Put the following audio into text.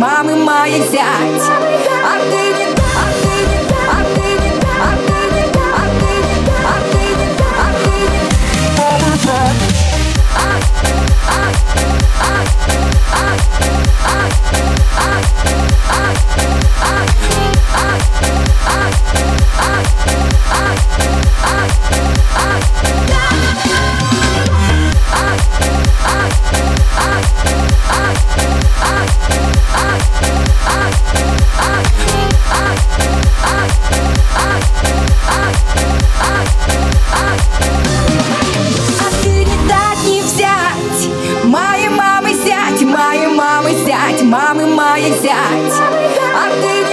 мамы моей зять. А ты мамы моей зять А ты